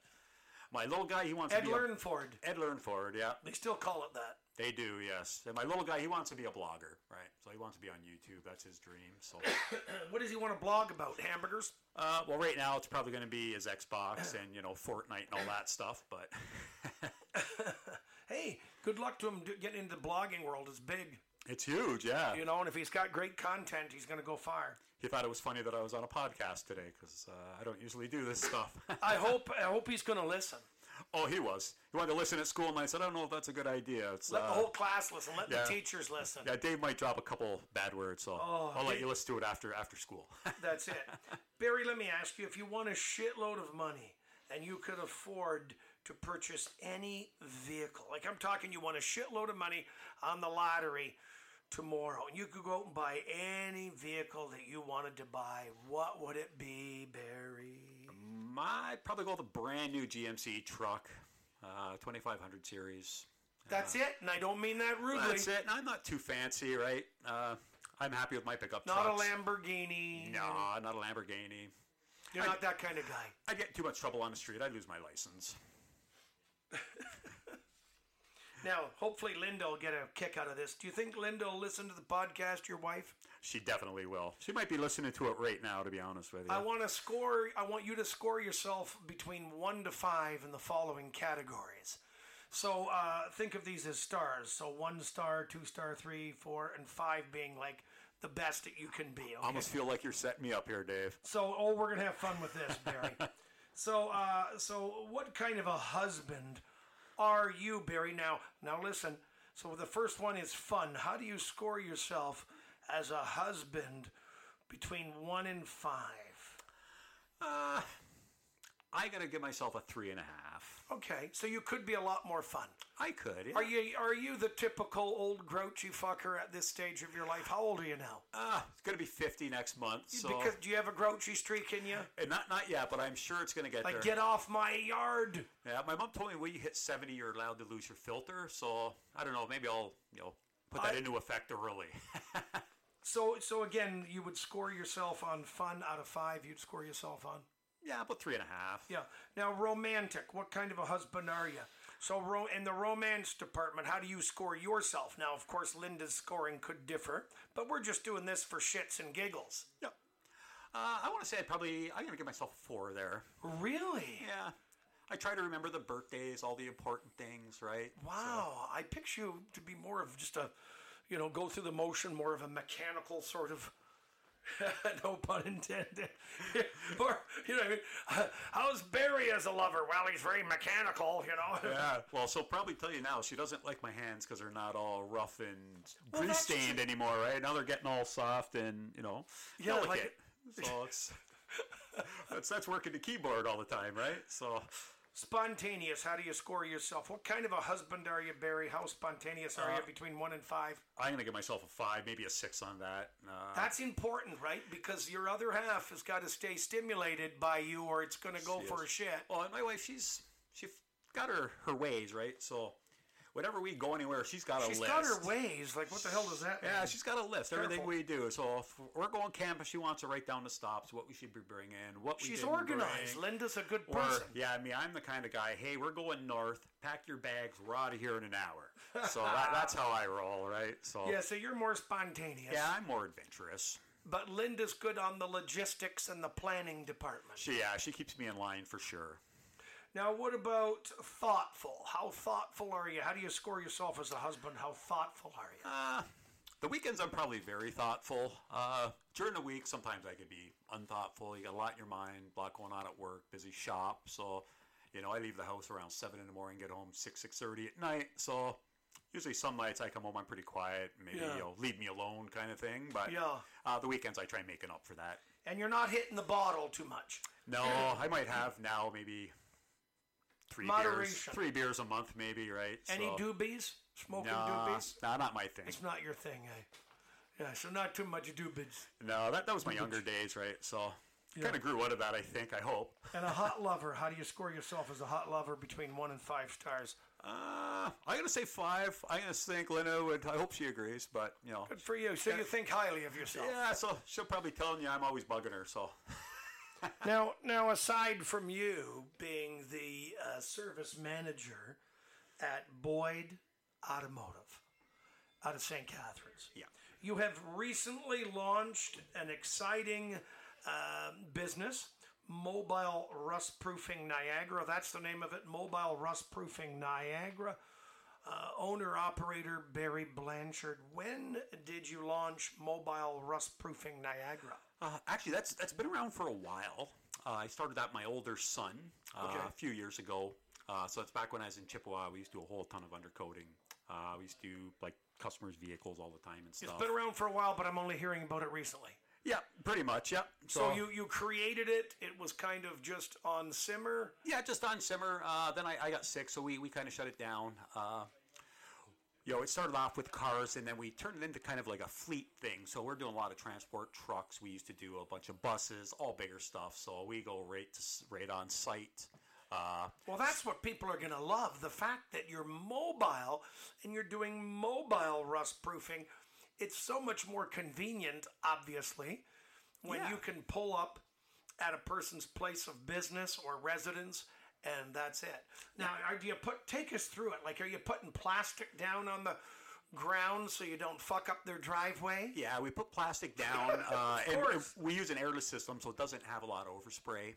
My little guy, he wants Ed to be a- Learn Ford. Ed Learn Ford, yeah. They still call it that. They do, yes. And my little guy, he wants to be a blogger, right? So he wants to be on YouTube. That's his dream. So, What does he want to blog about? Hamburgers? uh, well, right now it's probably going to be his Xbox and you know Fortnite and all that stuff. But Hey, good luck to him getting into the blogging world. It's big, it's huge, yeah. you know, and if he's got great content, he's going to go far. He thought it was funny that I was on a podcast today because uh, I don't usually do this stuff. I hope I hope he's going to listen. Oh, he was. He wanted to listen at school, and I said, I don't know if that's a good idea. It's Let the uh, whole class listen. Let yeah. the teachers listen. yeah, Dave might drop a couple bad words, so Oh, I'll let you listen to it after after school. That's it. Barry, let me ask you if you won a shitload of money and you could afford to purchase any vehicle, like I'm talking, you won a shitload of money on the lottery tomorrow, and you could go out and buy any vehicle that you wanted to buy, what would it be, Barry? I'd probably go with a brand new GMC truck, uh, 2500 series. That's it, and I don't mean that rudely. That's it. And I'm not too fancy, right? Uh, I'm happy with my pickup Not trucks. a Lamborghini. No, not a Lamborghini. You're not that kind of guy. I'd get too much trouble on the street. I'd lose my license. Now, hopefully Linda will get a kick out of this. Do you think Linda will listen to the podcast, your wife? She definitely will. She might be listening to it right now, to be honest with you. I want to score. I want you to score yourself between one to five in the following categories. So uh, think of these as stars. So one star, two star, three, four, and five being like the best that you can be. Okay? I almost feel like you're setting me up here, Dave. So oh, we're gonna have fun with this, Barry. so uh, so what kind of a husband are you, Barry? Now now listen. So the first one is fun. How do you score yourself as a husband between one and five? Uh, I gotta give myself a three and a half. Okay, so you could be a lot more fun. I could. Yeah. Are you are you the typical old grouchy fucker at this stage of your life? How old are you now? Uh, it's gonna be 50 next month. So Because do you have a grouchy streak in you? And not not yet, but I'm sure it's gonna get Like there. get off my yard. Yeah, my mom told me when you hit 70, you're allowed to lose your filter. So I don't know. Maybe I'll you know put that I- into effect early. So so again, you would score yourself on fun out of five. You'd score yourself on. Yeah, about three and a half. Yeah. Now romantic. What kind of a husband are you? So ro- in the romance department, how do you score yourself? Now, of course, Linda's scoring could differ, but we're just doing this for shits and giggles. Yeah. Uh, I want to say I'd probably I'm gonna give myself a four there. Really? Yeah. I try to remember the birthdays, all the important things, right? Wow, I picture you to be more of just a, you know, go through the motion, more of a mechanical sort of. no pun intended. or you know, I mean, how's Barry as a lover? Well, he's very mechanical, you know. Yeah. Well, she'll probably tell you now she doesn't like my hands because they're not all rough and Well, grease stained anymore, right? Now they're getting all soft and you know Yeah, delicate. like- so it's that's that's working the keyboard all the time, right? So Spontaneous. How do you score yourself? What kind of a husband are you, Barry? How spontaneous are Uh, you between one and five? I'm gonna give myself a five, maybe a six on that. Uh, That's important, right? Because your other half has got to stay stimulated by you, or it's going to go for is. a shit. well, my wife, she's she's got her her ways, right? So whenever we go anywhere, she's got a She's list. She's got her ways. Like, what the hell does that mean? Yeah, she's got a list. Everything Careful. we do. So if we're going camping, she wants to write down the stops, what we should be bringing, what we She's organized. bring. Linda's a good Or person. yeah, I mean, I'm the kind of guy. Hey, we're going north. Pack your bags. We're out of here in an hour. So that, that's how I roll, right? So Yeah, so you're more spontaneous. yeah, I'm more adventurous. But Linda's good on the logistics and the planning department. She yeah, she keeps me in line for sure. Now, what about thoughtful? How thoughtful are you? How do you score yourself as a husband? How thoughtful are you? Uh, the weekends, I'm probably very thoughtful. Uh, during the week, sometimes I could be unthoughtful. You got a lot in your mind, a lot going on at work, busy shop. So, you know, I leave the house around seven in the morning, get home six six thirty at night. So, usually some nights I come home, I'm pretty quiet, maybe Yeah. you know, leave me alone kind of thing. But Yeah. uh, the weekends, I try making up for that. And you're not hitting the bottle too much. No, I might have now maybe three beers, Moderation. three beers a month, maybe right. Any so, doobies? Smoking Nah, doobies? nah, not my thing. It's not your thing, eh? Yeah, so not too much doobies. No, that, that was my younger days, right? So kind of grew out of that, I think. I hope. And a hot lover, how do you score yourself as a hot lover between one and five stars? Uh, I'm gonna say five. I'm gonna think Lena would. I hope she agrees, but you know, Good for you. So you think highly of yourself. yeah. So she'll probably tell you I'm always bugging her. So Now, now, aside from you being the uh, service manager at Boyd Automotive out of St. Catharines. Yeah. You have recently launched an exciting uh, business, Mobile Rust Proofing Niagara. That's the name of it, Mobile Rust Proofing Niagara. Uh, owner operator Barry Blanchard. When did you launch Mobile Rust Proofing Niagara? Uh, actually, that's that's been around for a while. Uh, I started that my older son uh, Okay. a few years ago. Uh, so it's back when I was in Chippawa. We used to do a whole ton of undercoating. Uh, we used to do like customers' vehicles all the time and It's stuff. been around for a while, but I'm only hearing about it recently. yeah, pretty much. Yeah. So you, you created it. It was kind of just on simmer. Yeah, just on simmer. Uh, then I, I got sick, so we, we kind of shut it down. Uh, you know, it started off with cars, and then we turned it into kind of like a fleet thing. So we're doing a lot of transport trucks. We used to do a bunch of buses, all bigger stuff. So we go right to right on site. Uh, Well, that's what people are going to love. The fact that you're mobile and you're doing mobile rust proofing. It's so much more convenient, obviously, when Yeah. you can pull up at a person's place of business or residence and that's it. Now, are, do you put take us through it? Like, are you putting plastic down on the ground so you don't fuck up their driveway? yeah, we put plastic down, uh, and, and we use an airless system, so it doesn't have a lot of overspray.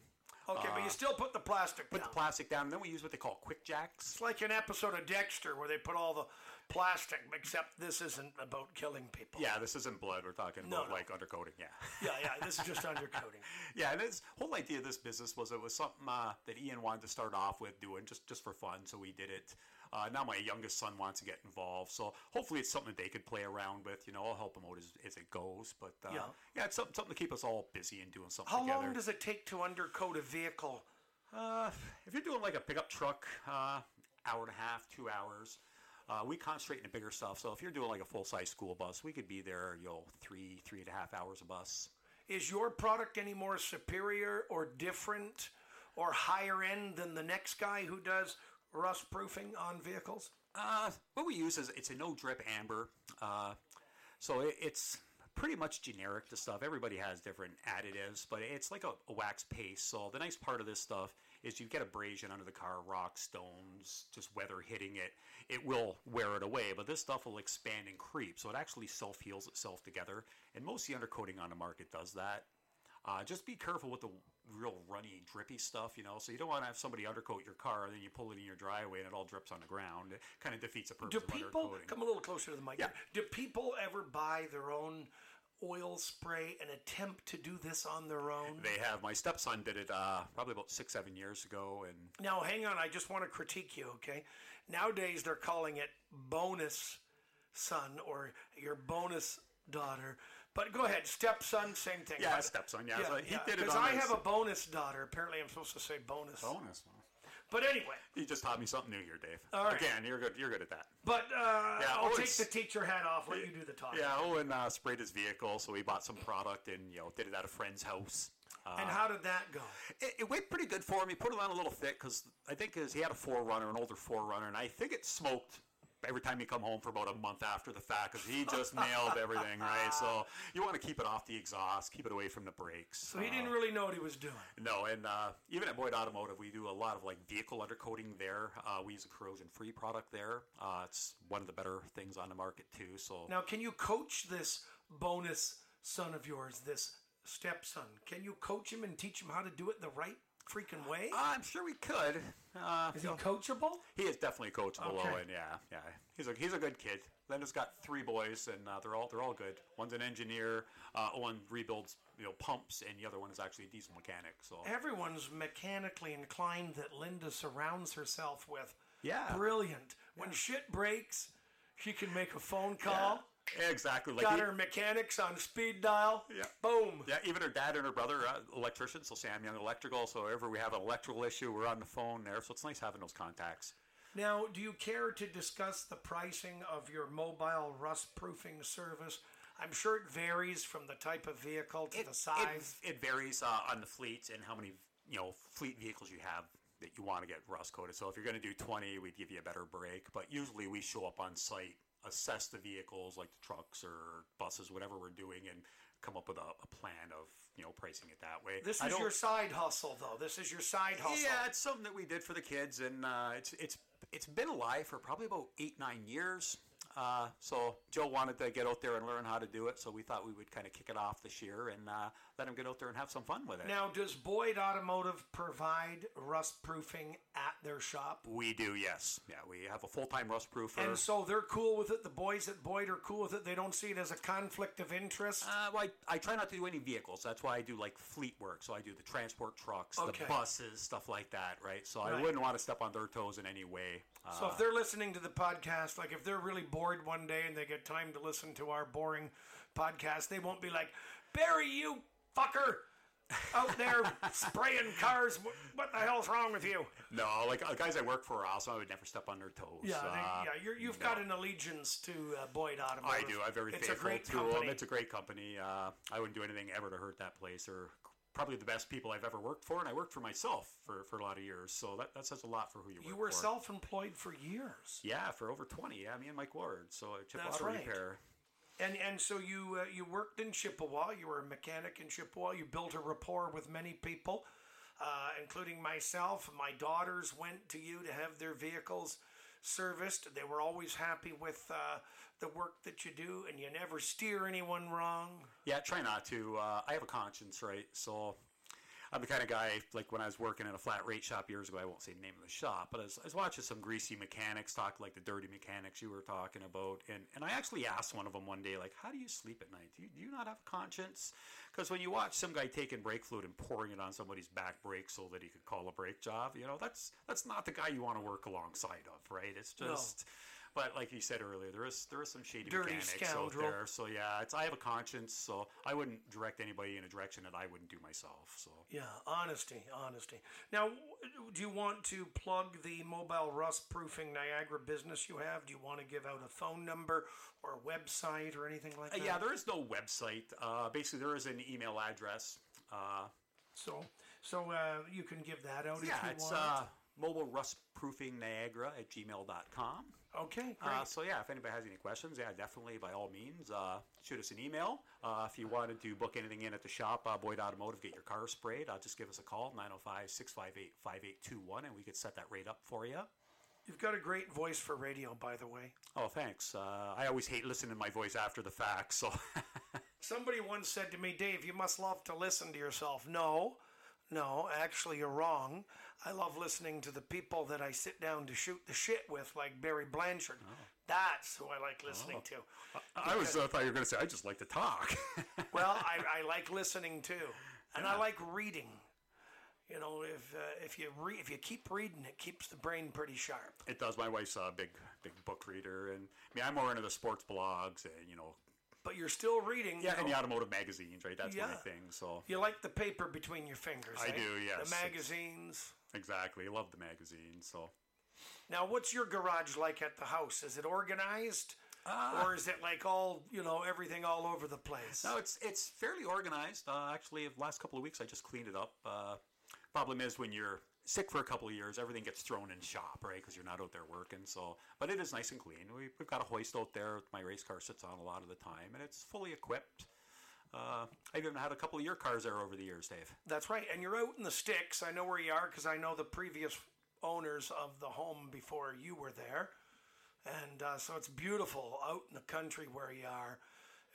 Okay, but you still put the plastic Put down. the plastic down, and then we use what they call quick jacks. It's like an episode of Dexter where they put all the plastic, except this isn't about killing people. Yeah, this isn't blood. We're talking No, about no. like undercoating. Yeah. yeah, yeah. This is just undercoating. Yeah, and his whole idea of this business was it was something uh, that Ian wanted to start off with doing just just for fun, so we did it. Uh, now my youngest son wants to get involved, so hopefully it's something that they could play around with. You know, I'll help them out as, as it goes. But uh, Yeah. it's something, something to keep us all busy and doing something How together. long does it take to undercoat a vehicle? Uh, if you're doing like a pickup truck, uh, hour and a half, two hours. Uh, we concentrate in the bigger stuff. So if you're doing like a full size school bus, we could be there, you know, three, three and a half hours a bus. Is your product any more superior or different or higher end than the next guy who does rust proofing on vehicles? Uh, what we use is it's a no drip amber. Uh, so it, it's pretty much generic to stuff. Everybody has different additives, but it's like a, a wax paste. So the nice part of this stuff is you get abrasion under the car, rocks, stones, just weather hitting it. It will wear it away, but this stuff will expand and creep. So it actually self heals itself together. And most of the undercoating on the market does that. Uh, just be careful with the real runny, drippy stuff, you know. So you don't want to have somebody undercoat your car, and then you pull it in your driveway and it all drips on the ground. It kind of defeats the purpose Do of people undercoating. come a little closer to the mic? Yeah. Do people ever buy their own oil spray and attempt to do this on their own? They have. My stepson did it uh, probably about six, seven years ago, and Now, hang on. I just want to critique you, okay? Nowadays, they're calling it bonus son or your bonus daughter. But go ahead, stepson, same thing. yeah, But- stepson. Yeah, so he did it Because I his have a bonus daughter. Apparently, I'm supposed to say bonus. bonus. But anyway, You just taught me something new here, Dave. All right. Again, you're good. You're good at that. but uh, Yeah, I'll take the teacher hat off. Let you do the talking. Yeah, Owen uh, sprayed his vehicle, so he bought some product and you know did it at a friend's house. Uh, And how did that go? it, it went pretty good for him. He put it on a little thick because I think 'cause he had a 4Runner, an older 4Runner, and I think it smoked every time you come home for about a month after the fact because he just nailed everything, right? So you want to keep it off the exhaust, keep it away from the brakes. So he didn't really know what he was doing. No, and uh, even at Boyd Automotive, we do a lot of like vehicle undercoating there. Uh, we use a corrosion-free product there. Uh, it's one of the better things on the market too. So Now, can you coach this bonus son of yours, this stepson? Can you coach him and teach him how to do it the right freaking way? I'm sure we could. Uh, Is he coachable? he is definitely coachable, Okay. Owen. Yeah, yeah. He's a he's a good kid. Linda's got three boys, and uh, they're all they're all good. One's an engineer. Uh, one rebuilds you know pumps, and the other one is actually a diesel mechanic. So Everyone's mechanically inclined that Linda surrounds herself with. Yeah. Brilliant. When shit breaks, she can make a phone call. Exactly. Like Got he- her mechanics on speed dial. Yeah. Boom. Yeah, even her dad and her brother are electricians, so Sam Young Electrical. So whenever we have an electrical issue, we're on the phone there. So it's nice having those contacts. Now, do you care to discuss the pricing of your mobile rust proofing service? I'm sure it varies from the type of vehicle to the size. It, it varies uh, on the fleet and how many you know fleet vehicles you have that you want to get rust coated. So if you're going to do 20, we'd give you a better break. But usually we show up on site, assess the vehicles like the trucks or buses, whatever we're doing, and come up with a, a plan of you know pricing it that way. this is your side hustle, though. This is your side hustle. Yeah, it's something that we did for the kids, and uh, it's it's it's been alive for probably about eight nine years. Uh, so Joe wanted to get out there and learn how to do it, so we thought we would kind of kick it off this year and uh, let him get out there and have some fun with it. Now, does Boyd Automotive provide rust proofing at their shop? we do, yes, yeah. We have a full time rust proofer. And so they're cool with it. The boys at Boyd are cool with it. They don't see it as a conflict of interest. Uh, well, I, I try not to do any vehicles. That's why I do like fleet work. So I do the transport trucks, Okay. the buses, stuff like that, right? So Right. I wouldn't want to step on their toes in any way. Uh, So if they're listening to the podcast, like if they're really bored one day and they get time to listen to our boring podcast, they won't be like, Barry, you fucker, out there spraying cars. What, what the hell's wrong with you? no, like uh, guys I work for, also I would never step on their toes. Yeah, they, Uh, yeah. You're, you've no. got an allegiance to uh, Boyd Automotive. I do. I'm very it's faithful a great to company. them. It's a great company. Uh, I wouldn't do anything ever to hurt that place. Or probably the best people I've ever worked for, and I worked for myself for, for a lot of years. So that, that says a lot for who you work you were for. self-employed for years. Yeah, for over 20. Yeah, me and Mike Ward. So uh, chip That's auto right. repair. And and so you uh, you worked in Chippawa. You were a mechanic in Chippawa. You built a rapport with many people, uh, including myself. My daughters went to you to have their vehicles serviced. They were always happy with uh, the work that you do, and you never steer anyone wrong. Yeah, try not to. Uh, I have a conscience, right? So I'm the kind of guy, like when I was working in a flat rate shop years ago, I won't say the name of the shop, but I was, I was watching some greasy mechanics talk like the dirty mechanics you were talking about. And, and I actually asked one of them one day, like, how do you sleep at night? Do you, do you not have a conscience? Because when you watch some guy taking brake fluid and pouring it on somebody's back brake so that he could call a brake job, you know, that's that's not the guy you want to work alongside of, right? It's No. But like you said earlier, there is there is some shady Dirty mechanics scoundrel. out there. So yeah, it's I have a conscience, so I wouldn't direct anybody in a direction that I wouldn't do myself. So Yeah, honesty, honesty. Now, do you want to plug the mobile rust proofing Niagara business you have? Do you want to give out a phone number or a website or anything like Uh, that? yeah, there is no website. Uh, basically, there is an email address. Uh, So, so uh, you can give that out if yeah, you it's want. uh, mobile rust proofing Niagara at gmail.com. okay, great. Uh, so yeah, if anybody has any questions, yeah, definitely by all means, uh, shoot us an email. Uh, if you wanted to book anything in at the shop, uh, Boyd Automotive, get your car sprayed, uh, just give us a call, 905-658-5821, and we could set that rate up for you. You've got a great voice for radio, by the way. Oh, thanks. Uh, I always hate listening to my voice after the fact, so Somebody once said to me, Dave, you must love to listen to yourself. No, no, actually, you're wrong. I love listening to the people that I sit down to shoot the shit with, like Barry Blanchard. That's who I like listening to. I was uh, thought you were going to say I just like to talk. Well, I, I like listening too, and I like reading. You know, if uh, if you re- if you keep reading, it keeps the brain pretty sharp. it does. My wife's a big, big book reader, and I mean, I'm more into the sports blogs and you know, But you're still reading. you yeah, and the automotive magazines, right? That's my thing. So You like the paper between your fingers. I eh? do, yes. The magazines. exactly, I love the magazines. So Now, what's your garage like at the house? Is it organized, Ah. or is it like all you know, everything all over the place? no, it's it's fairly organized. Uh, actually, the last couple of weeks I just cleaned it up. Uh, problem is when you're sick for a couple years, everything gets thrown in shop, right? Because you're not out there working. So, but it is nice and clean. We, we've got a hoist out there. My race car sits on a lot of the time, and it's fully equipped. Uh, I've even had a couple of your cars there over the years, Dave. That's right. And you're out in the sticks. I know where you are because I know the previous owners of the home before you were there. And uh, so it's beautiful out in the country where you are.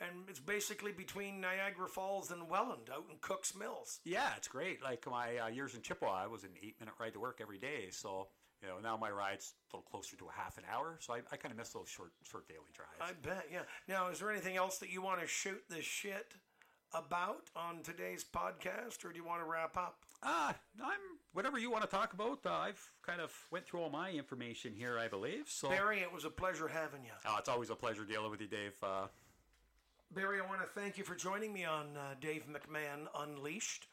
And it's basically between Niagara Falls and Welland, out in Cook's Mills. Yeah, it's great. Like my uh, years in Chippawa, I was an eight-minute ride to work every day. So you know now my ride's a little closer to a half an hour. So I, I kind of miss those short, short daily drives. I bet, yeah. Now, is there anything else that you want to shoot the shit about on today's podcast, or do you want to wrap up? Ah, I'm whatever you want to talk about. Uh, I've kind of went through all my information here, I believe. So Barry, it was a pleasure having you. Uh, it's always a pleasure dealing with you, Dave. Uh, Barry, I want to thank you for joining me on uh, Dave McMahon Unleashed.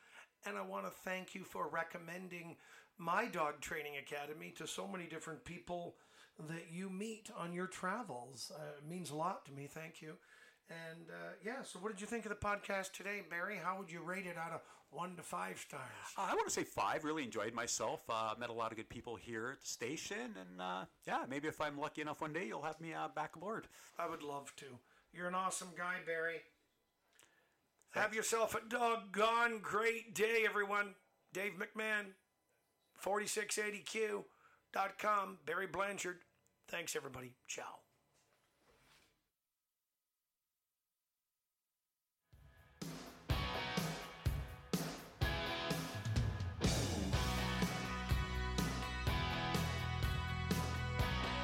And I want to thank you for recommending my dog training academy to so many different people that you meet on your travels. Uh, it means a lot to me. Thank you. And uh, yeah, so what did you think of the podcast today, Barry? How would you rate it out of one to five stars? I want to say five. Really enjoyed myself. Uh, met a lot of good people here at the station, and uh, yeah, maybe if I'm lucky enough one day, you'll have me uh, back aboard. I would love to. You're an awesome guy, Barry. Have yourself a doggone great day, everyone. Dave McMahon, 4680Q. barryblanchard.com. Barry Blanchard. Thanks, everybody. Ciao.